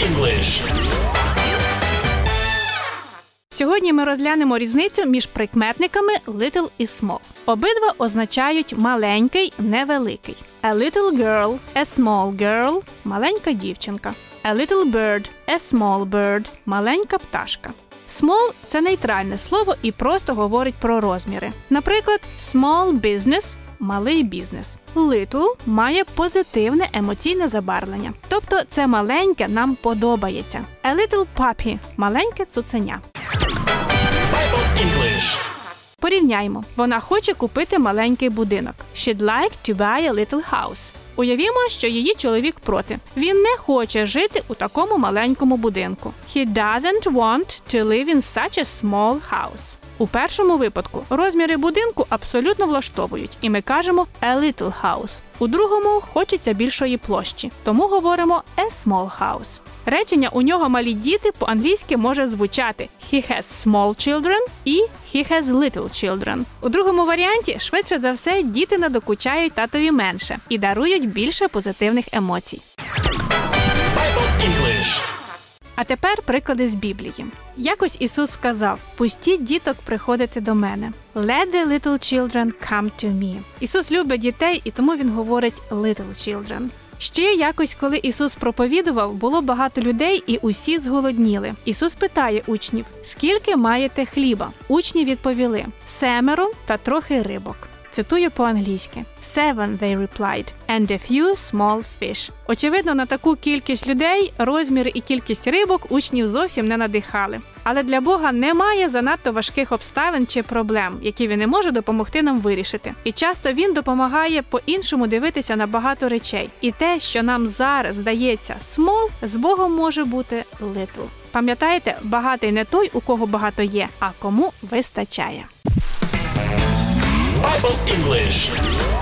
English. Сьогодні ми розглянемо різницю між прикметниками little і small. Обидва означають маленький, невеликий. A little girl, a small girl – маленька дівчинка. A little bird, a small bird – маленька пташка. Small – це нейтральне слово і просто говорить про розміри. Наприклад, small business – малий бізнес. Little має позитивне емоційне забарвлення. Тобто це маленьке нам подобається. A little puppy – маленьке цуценя. Bible. Порівняймо. Вона хоче купити маленький будинок. She'd like to buy a little house. Уявімо, що її чоловік проти. Він не хоче жити у такому маленькому будинку. He doesn't want to live in such a small house. У першому випадку розміри будинку абсолютно влаштовують, і ми кажемо a little house. У другому хочеться більшої площі, тому говоримо a small house. Речення у нього малі діти по-англійськи може звучати He has small children і He has little children. У другому варіанті швидше за все діти надокучають татові менше і дарують більше позитивних емоцій. Bible English. А тепер приклади з Біблії. Якось Ісус сказав: Пустіть діток приходити до мене. Let the little children come to me. Ісус любить дітей, і тому він говорить little children. Ще якось, коли Ісус проповідував, було багато людей, і усі зголодніли. Ісус питає учнів: скільки маєте хліба? Учні відповіли: семеро та трохи рибок. Цитую по-англійськи: Seven, they replied, and a few small fish. Очевидно, на таку кількість людей розмір і кількість рибок учнів зовсім не надихали. Але для Бога немає занадто важких обставин чи проблем, які він не може допомогти нам вирішити. І часто він допомагає по-іншому дивитися на багато речей. І те, що нам зараз здається small, з Богом може бути little. Пам'ятаєте, багатий не той, у кого багато є, а кому вистачає. Rebel English.